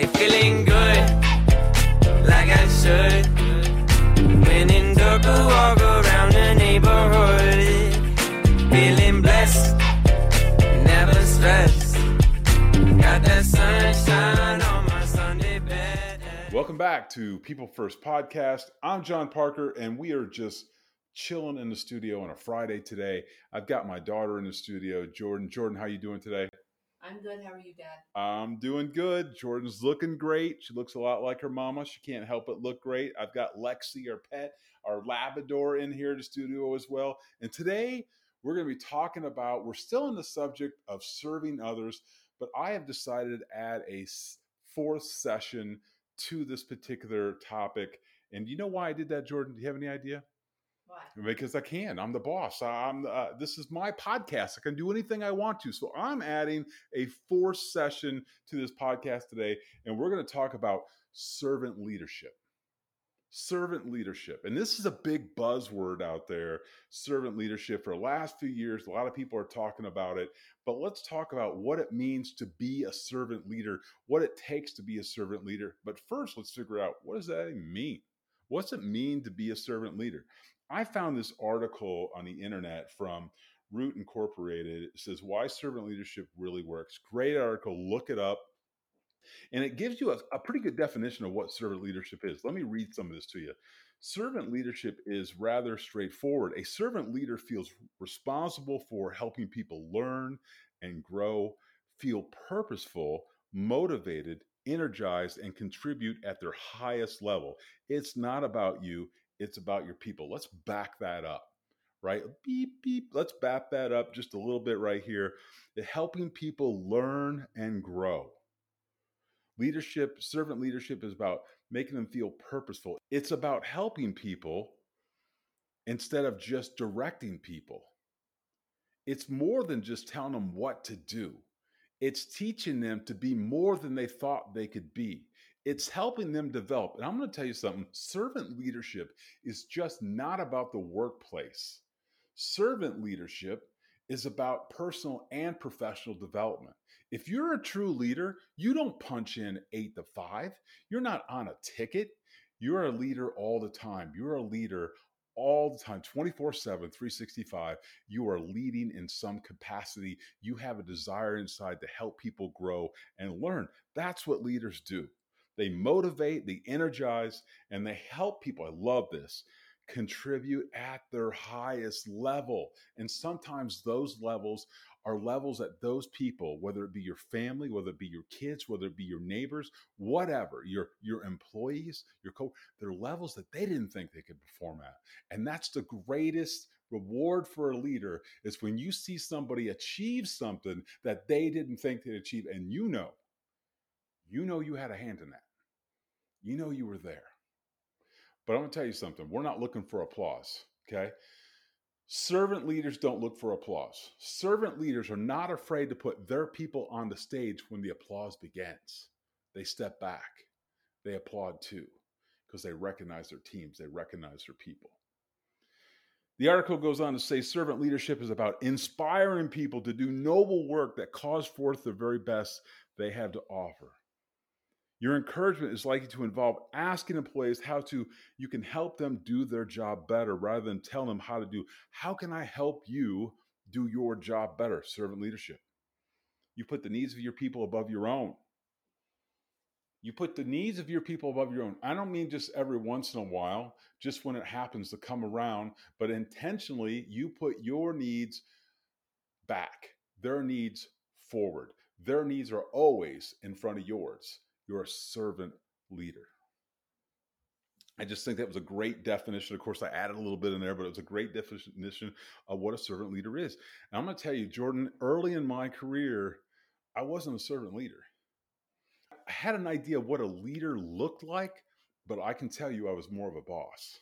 Hey, feeling good, like I should. When in I walk around the neighborhood. Feeling blessed, never stressed. Got that sunshine on my Sunday bed. Welcome back to People First Podcast. I'm John Parker, and we are just chilling in the studio on a Friday today. I've got my daughter in the studio, Jordan. Jordan, how you doing today? I'm good. How are you, Dad? I'm doing good. Jordan's looking great. She looks a lot like her mama. She can't help but look great. I've got Lexi, our pet, our Labrador, in here in the studio as well. And today we're going to be talking about, we're still in the subject of serving others, but I have decided to add a fourth session to this particular topic. And you know why I did that, Jordan? Do you have any idea? Why? Because I can. I'm the boss. I'm. Uh, this is my podcast. I can do anything I want to. So I'm adding a fourth session to this podcast today, and we're going to talk about servant leadership. Servant leadership, and this is a big buzzword out there. Servant leadership. For the last few years, a lot of people are talking about it. But let's talk about what it means to be a servant leader, what it takes to be a servant leader. But first, let's figure out what does that mean. What's it mean to be a servant leader? I found this article on the internet from Root Incorporated. It says why servant leadership really works. Great article. Look it up. And it gives you a, a, pretty good definition of what servant leadership is. Let me read some of this to you. Servant leadership is rather straightforward. A servant leader feels responsible for helping people learn and grow, feel purposeful, motivated, energized, and contribute at their highest level. It's not about you, it's about your people. Let's back that up, right? Beep, beep. Let's back that up just a little bit right here. Helping people learn and grow. Leadership, servant leadership is about making them feel purposeful. It's about helping people instead of just directing people. It's more than just telling them what to do. It's teaching them to be more than they thought they could be it's helping them develop. And I'm going to tell you something servant leadership is just not about the workplace. Servant leadership is about personal and professional development. If you're a true leader, you don't punch in eight to five. You're not on a ticket. You're a leader all the time. You're a leader all the time 24 7 365 you are leading in some capacity you have a desire inside to help people grow and learn that's what leaders do they motivate, they energize, and they help people. I love this. Contribute at their highest level. And sometimes those levels are levels that those people, whether it be your family, whether it be your kids, whether it be your neighbors, whatever, your your employees, your co, they're levels that they didn't think they could perform at. And that's the greatest reward for a leader is when you see somebody achieve something that they didn't think they'd achieve, and you know, you know you had a hand in that you know you were there. But I'm going to tell you something. We're not looking for applause, okay? Servant leaders don't look for applause. Servant leaders are not afraid to put their people on the stage when the applause begins. They step back, they applaud too, because they recognize their teams, they recognize their people. The article goes on to say servant leadership is about inspiring people to do noble work that calls forth the very best they have to offer. Your encouragement is likely to involve asking employees how to you can help them do their job better rather than telling them how to do. How can I help you do your job better? Servant leadership. You put the needs of your people above your own. You put the needs of your people above your own. I don't mean just every once in a while, just when it happens to come around, but intentionally you put your needs back, their needs forward. Their needs are always in front of yours. You're a servant leader. I just think that was a great definition. Of course, I added a little bit in there, but it was a great definition of what a servant leader is. And I'm going to tell you, Jordan, early in my career, I wasn't a servant leader. I had an idea of what a leader looked like, but I can tell you I was more of a boss.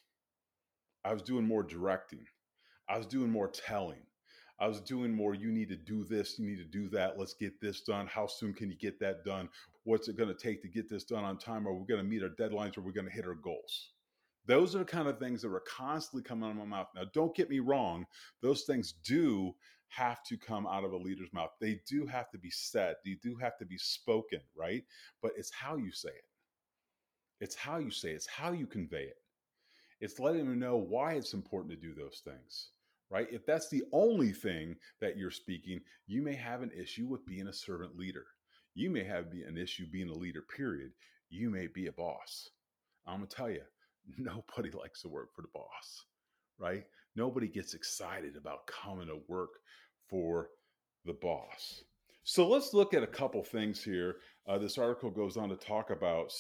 I was doing more directing, I was doing more telling. I was doing more, you need to do this, you need to do that. Let's get this done. How soon can you get that done? What's it going to take to get this done on time? Are we going to meet our deadlines? Are we going to hit our goals? Those are the kind of things that were constantly coming out of my mouth. Now, don't get me wrong, those things do have to come out of a leader's mouth. They do have to be said, they do have to be spoken, right? But it's how you say it. It's how you say it, it's how you convey it. It's letting them know why it's important to do those things, right? If that's the only thing that you're speaking, you may have an issue with being a servant leader. You may have an issue being a leader, period. You may be a boss. I'm going to tell you, nobody likes to work for the boss, right? Nobody gets excited about coming to work for the boss. So let's look at a couple things here. Uh, this article goes on to talk about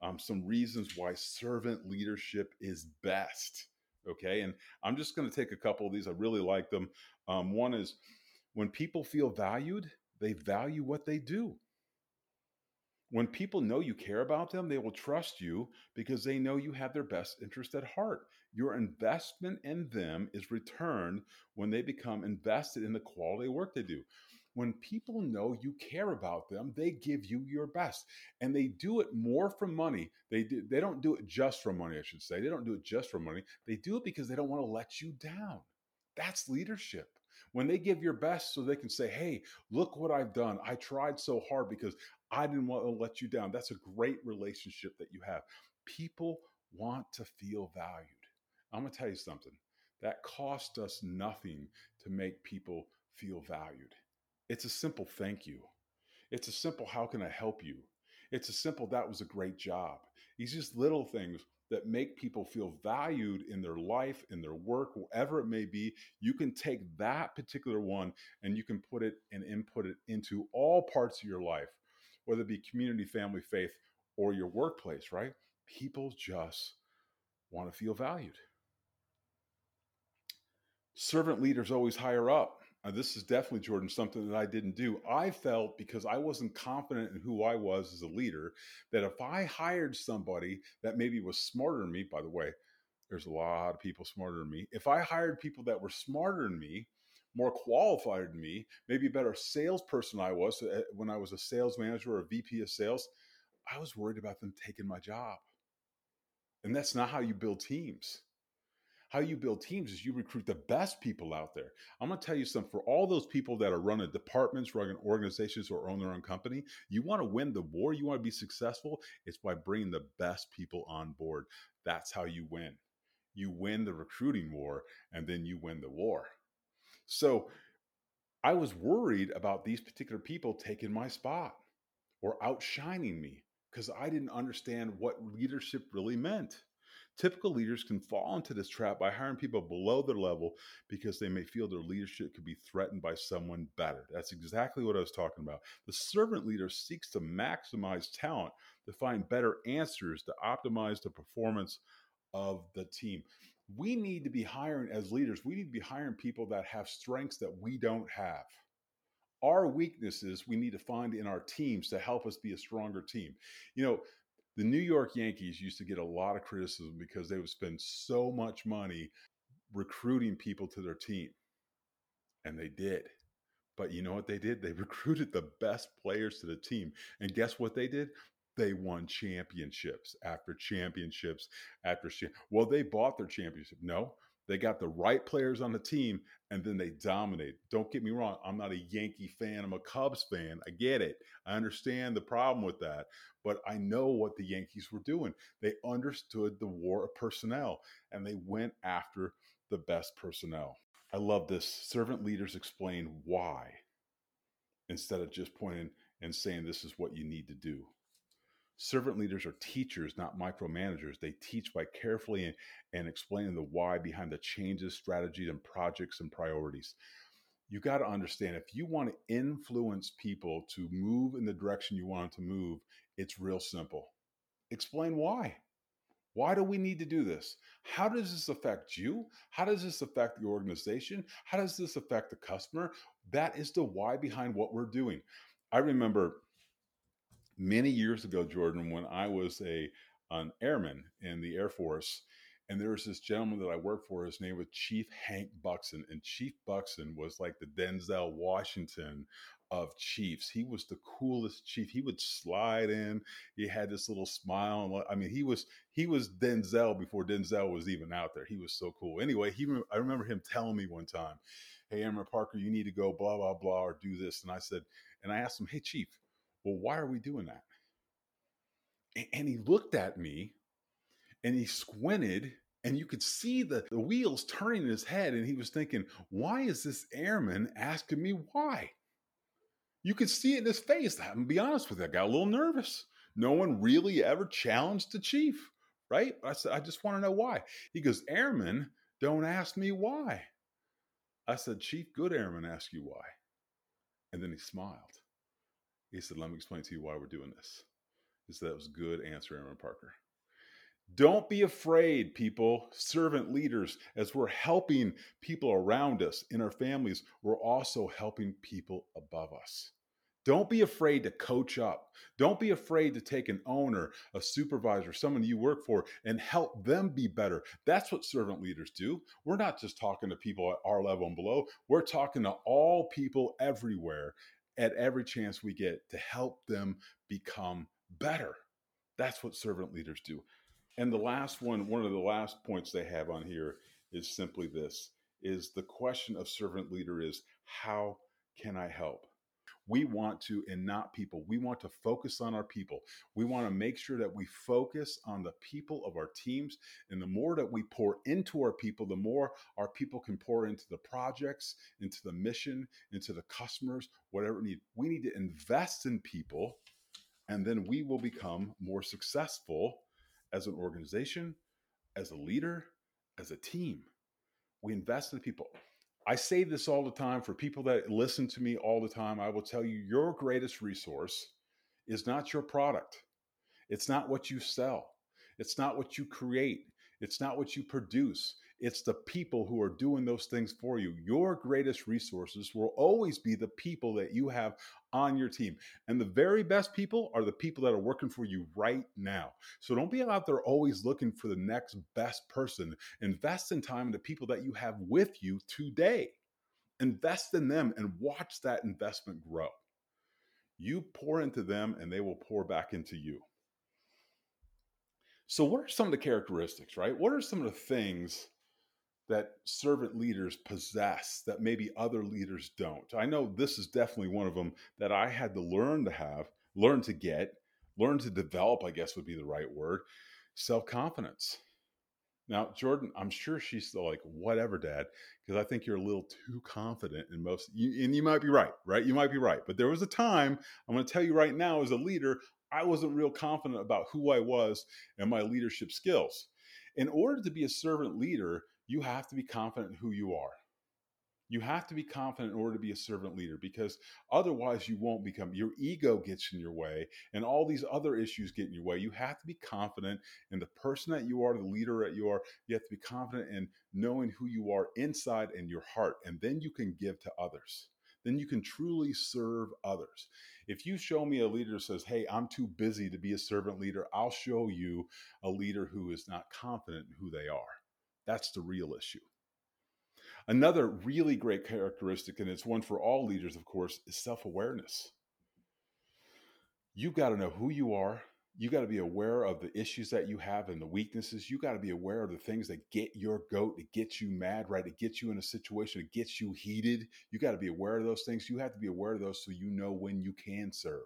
um, some reasons why servant leadership is best. Okay. And I'm just going to take a couple of these. I really like them. Um, one is when people feel valued, they value what they do. When people know you care about them, they will trust you because they know you have their best interest at heart. Your investment in them is returned when they become invested in the quality work they do. When people know you care about them, they give you your best. And they do it more for money. They do, they don't do it just for money, I should say. They don't do it just for money. They do it because they don't want to let you down. That's leadership when they give your best so they can say, Hey, look what I've done. I tried so hard because I didn't want to let you down. That's a great relationship that you have. People want to feel valued. I'm going to tell you something that cost us nothing to make people feel valued. It's a simple thank you. It's a simple how can I help you? It's a simple that was a great job. These just little things that make people feel valued in their life, in their work, wherever it may be. You can take that particular one and you can put it and input it into all parts of your life whether it be community, family, faith, or your workplace, right? People just want to feel valued. Servant leaders always hire up. Now, this is definitely, Jordan, something that I didn't do. I felt because I wasn't confident in who I was as a leader that if I hired somebody that maybe was smarter than me, by the way, there's a lot of people smarter than me. If I hired people that were smarter than me, more qualified than me, maybe a better salesperson I was uh, when I was a sales manager or a VP of sales, I was worried about them taking my job. And that's not how you build teams. How you build teams is you recruit the best people out there. I'm going to tell you something for all those people that are running departments, running organizations, or own their own company, you want to win the war, you want to be successful, it's by bringing the best people on board. That's how you win. You win the recruiting war, and then you win the war. So I was worried about these particular people taking my spot or outshining me because I didn't understand what leadership really meant. Typical leaders can fall into this trap by hiring people below their level because they may feel their leadership could be threatened by someone better. That's exactly what I was talking about. The servant leader seeks to maximize talent to find better answers to optimize the performance of the team we need to be hiring as leaders, we need to be hiring people that have strengths that we don't have. Our weaknesses we need to find in our teams to help us be a stronger team. You know, the New York Yankees used to get a lot of criticism because they would spend so much money recruiting people to their team. And they did. But you know what they did? They recruited the best players to the team. And guess what they did? They won championships after championships after well they bought their championship. No they got the right players on the team and then they dominate don't get me wrong i'm not a yankee fan i'm a cubs fan i get it i understand the problem with that but i know what the yankees were doing. They understood the war of personnel and they went after the best personnel. I love this servant leaders explain why instead of just pointing and saying this is what you need to do Servant leaders are teachers, not micromanagers. They teach by carefully and, and explaining the why behind the changes, strategies, and projects and priorities. You got to understand if you want to influence people to move in the direction you want them to move, it's real simple. Explain why. Why do we need to do this? How does this affect you? How does this affect the organization? How does this affect the customer? That is the why behind what we're doing. I remember many years ago, Jordan, when I was a an airman in the Air Force, and there was this gentleman that I worked for. His name was Chief Hank Buxton, and Chief Buxton was like the Denzel Washington of chiefs. He was the coolest chief. He would slide in. He had this little smile. I mean, he was he was Denzel before Denzel was even out there. He was so cool. Anyway, he I remember him telling me one time, Hey, Airman Parker, you need to go blah, blah, blah, or do this. And I said, and I asked him, Hey, Chief, well, why are we doing that? And he looked at me and he squinted and you could see the, the wheels turning in his head and he was thinking why is this airman asking me why? You could see it in his face. I'm gonna be honest with you i got a little nervous. No one really ever challenged the chief right? I said i just want to know why. He goes airmen don't ask me why. I said chief good airmen ask you why. And then he smiled he said let me explain to you why we're doing this he said that was a good answer Airman parker don't be afraid, people, servant leaders, as we're helping people around us in our families, we're also helping people above us. Don't be afraid to coach up. Don't be afraid to take an owner, a supervisor, someone you work for, and help them be better. That's what servant leaders do. We're not just talking to people at our level and below, we're talking to all people everywhere at every chance we get to help them become better. That's what servant leaders do. And the last one, one of the last points they have on here is simply this is the question of servant leader is how can I help? We want to, and not people, we want to focus on our people. We want to make sure that we focus on the people of our teams. And the more that we pour into our people, the more our people can pour into the projects, into the mission, into the customers, whatever we need. We need to invest in people, and then we will become more successful as an organization, as a leader, as a team. We invest in people. I say this all the time for people that listen to me all the time. I will tell you your greatest resource is not your product. It's not what you sell. It's not what you create. It's not what you produce. It's the people who are doing those things for you. Your greatest resources will always be the people that you have on your team. And the very best people are the people that are working for you right now. So don't be out there always looking for the next best person. Invest in time in the people that you have with you today. Invest in them and watch that investment grow. You pour into them and they will pour back into you. So, what are some of the characteristics, right? What are some of the things that servant leaders possess that maybe other leaders don't. I know this is definitely one of them that I had to learn to have, learn to get, learn to develop, I guess would be the right word self confidence. Now, Jordan, I'm sure she's still like, whatever, dad, because I think you're a little too confident in most, you, and you might be right, right? You might be right. But there was a time, I'm going to tell you right now, as a leader, I wasn't real confident about who I was and my leadership skills. In order to be a servant leader, you have to be confident in who you are. You have to be confident in order to be a servant leader because otherwise you won't become, your ego gets in your way and all these other issues get in your way. You have to be confident in the person that you are, the leader that you are. You have to be confident in knowing who you are inside and your heart. And then you can give to others. Then you can truly serve others. If you show me a leader says, Hey, I'm too busy to be a servant leader, I'll show you a leader who is not confident in who they are. That's the real issue. Another really great characteristic, and it's one for all leaders, of course, is self awareness. You've got to know who you are. You got to be aware of the issues that you have and the weaknesses. You got to be aware of the things that get your goat, that get you mad, right? It gets you in a situation, it gets you heated. You got to be aware of those things. You have to be aware of those so you know when you can serve.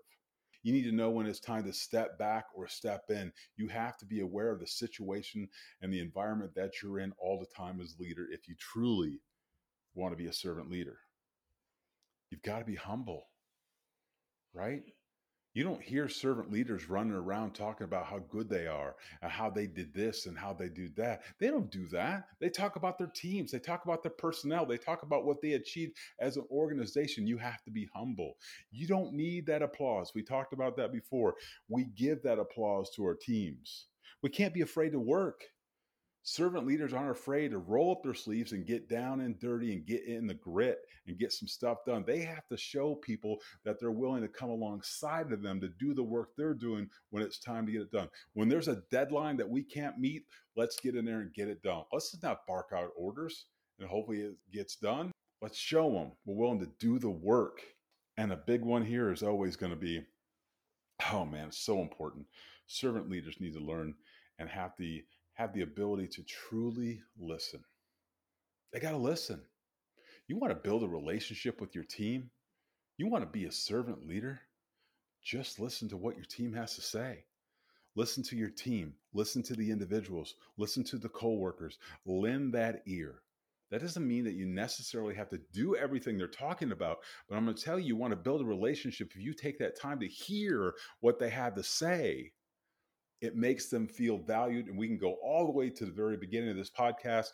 You need to know when it's time to step back or step in. You have to be aware of the situation and the environment that you're in all the time as leader if you truly want to be a servant leader. You've got to be humble, right? You don't hear servant leaders running around talking about how good they are and how they did this and how they do that. They don't do that. They talk about their teams, they talk about their personnel, they talk about what they achieved as an organization. You have to be humble. You don't need that applause. We talked about that before. We give that applause to our teams. We can't be afraid to work. Servant leaders aren't afraid to roll up their sleeves and get down and dirty and get in the grit and get some stuff done. They have to show people that they're willing to come alongside of them to do the work they're doing when it's time to get it done. When there's a deadline that we can't meet, let's get in there and get it done. Let's just not bark out orders and hopefully it gets done. Let's show them we're willing to do the work. And a big one here is always going to be oh man, it's so important. Servant leaders need to learn and have the have the ability to truly listen. They got to listen. You want to build a relationship with your team? You want to be a servant leader? Just listen to what your team has to say. Listen to your team, listen to the individuals, listen to the coworkers, lend that ear. That doesn't mean that you necessarily have to do everything they're talking about, but I'm going to tell you, you want to build a relationship. If you take that time to hear what they have to say, it makes them feel valued. And we can go all the way to the very beginning of this podcast.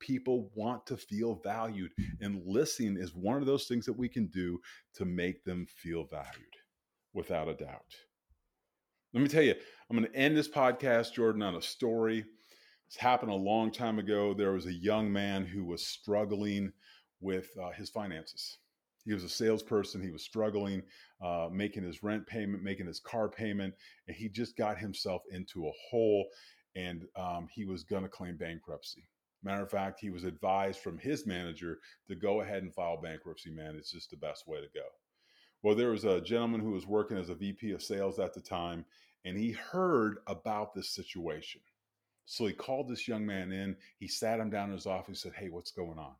People want to feel valued, and listening is one of those things that we can do to make them feel valued without a doubt. Let me tell you, I'm going to end this podcast, Jordan, on a story. It's happened a long time ago. There was a young man who was struggling with uh, his finances. He was a salesperson. He was struggling, uh, making his rent payment, making his car payment, and he just got himself into a hole and um, he was going to claim bankruptcy. Matter of fact, he was advised from his manager to go ahead and file bankruptcy, man. It's just the best way to go. Well, there was a gentleman who was working as a VP of sales at the time, and he heard about this situation. So he called this young man in. He sat him down in his office. He said, "Hey, what's going on?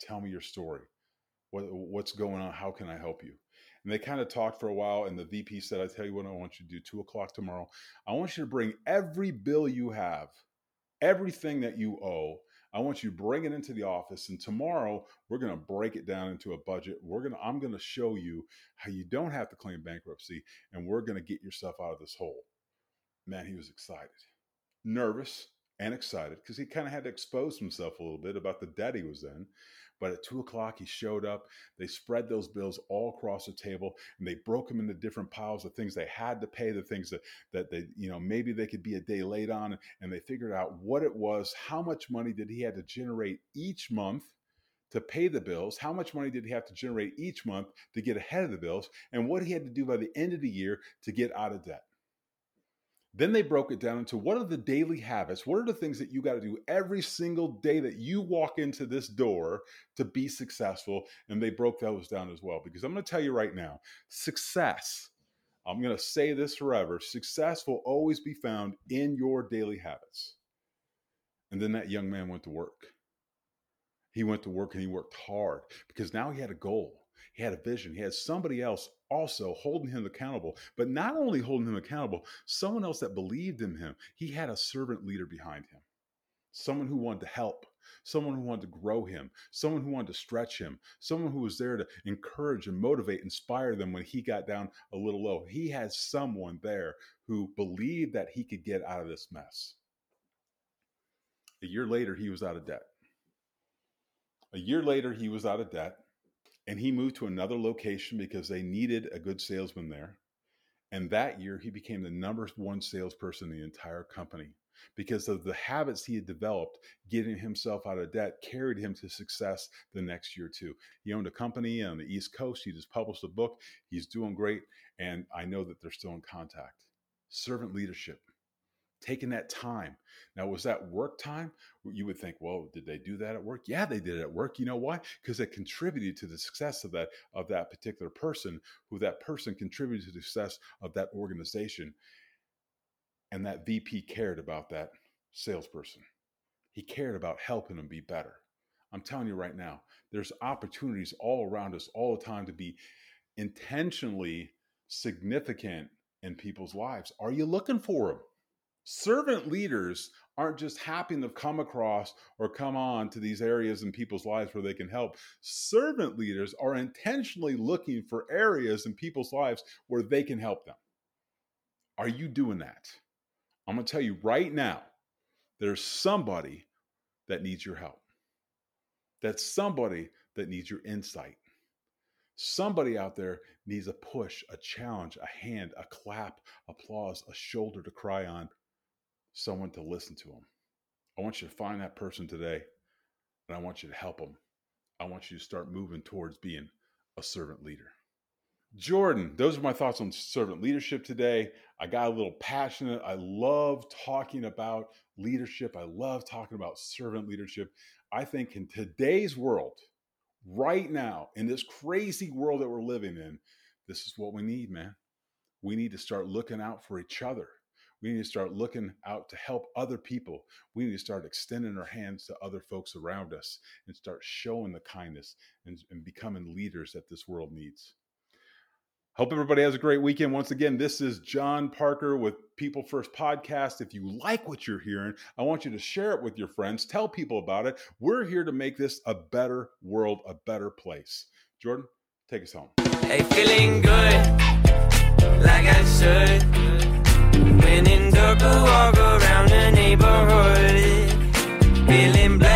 Tell me your story. What, what's going on? How can I help you?" And they kind of talked for a while. And the VP said, "I tell you what, I want you to do. Two o'clock tomorrow. I want you to bring every bill you have, everything that you owe." I want you to bring it into the office, and tomorrow we're going to break it down into a budget. We're going to, I'm going to show you how you don't have to claim bankruptcy, and we're going to get yourself out of this hole. Man, he was excited, nervous, and excited because he kind of had to expose himself a little bit about the debt he was in. But at two o'clock, he showed up. They spread those bills all across the table, and they broke them into different piles of things they had to pay, the things that that they, you know, maybe they could be a day late on, and they figured out what it was, how much money did he had to generate each month to pay the bills, how much money did he have to generate each month to get ahead of the bills, and what he had to do by the end of the year to get out of debt. Then they broke it down into what are the daily habits? What are the things that you got to do every single day that you walk into this door to be successful? And they broke those down as well. Because I'm going to tell you right now success, I'm going to say this forever success will always be found in your daily habits. And then that young man went to work. He went to work and he worked hard because now he had a goal. He had a vision. He had somebody else also holding him accountable, but not only holding him accountable, someone else that believed in him. He had a servant leader behind him, someone who wanted to help, someone who wanted to grow him, someone who wanted to stretch him, someone who was there to encourage and motivate, inspire them when he got down a little low. He had someone there who believed that he could get out of this mess. A year later, he was out of debt. A year later, he was out of debt and he moved to another location because they needed a good salesman there. And that year, he became the number one salesperson in the entire company because of the habits he had developed getting himself out of debt carried him to success the next year too. He owned a company on the east coast. He just published a book. He's doing great and i know that they're still in contact. Servant leadership taking that time. Now, was that work time? You would think, well, did they do that at work? Yeah, they did it at work. You know why? Because it contributed to the success of that of that particular person, who that person contributed to the success of that organization. And that VP cared about that salesperson. He cared about helping them be better. I'm telling you right now, there's opportunities all around us all the time to be intentionally significant in people's lives. Are you looking for them? Servant leaders aren't just happy to come across or come on to these areas in people's lives where they can help. Servant leaders are intentionally looking for areas in people's lives where they can help them. Are you doing that? I'm going to tell you right now there's somebody that needs your help. That's somebody that needs your insight. Somebody out there needs a push, a challenge, a hand, a clap, applause, a shoulder to cry on someone to listen to them. I want you to find that person today and I want you to help them. I want you to start moving towards being a servant leader. Jordan, those are my thoughts on servant leadership today. I got a little passionate. I love talking about leadership. I love talking about servant leadership. I think in today's world, right now, in this crazy world that we're living in, this is what we need, man. We need to start looking out for each other We need to start looking out to help other people. We need to start extending our hands to other folks around us and start showing the kindness and, and becoming leaders that this world needs. Hope everybody has a great weekend. Once again, this is John Parker with People First Podcast. If you like what you're hearing, I want you to share it with your friends, tell people about it. We're here to make this a better world, a better place. Jordan, take us home. Hey, feeling good, like I should. Winning dirt to walk around the neighborhood. Feeling black.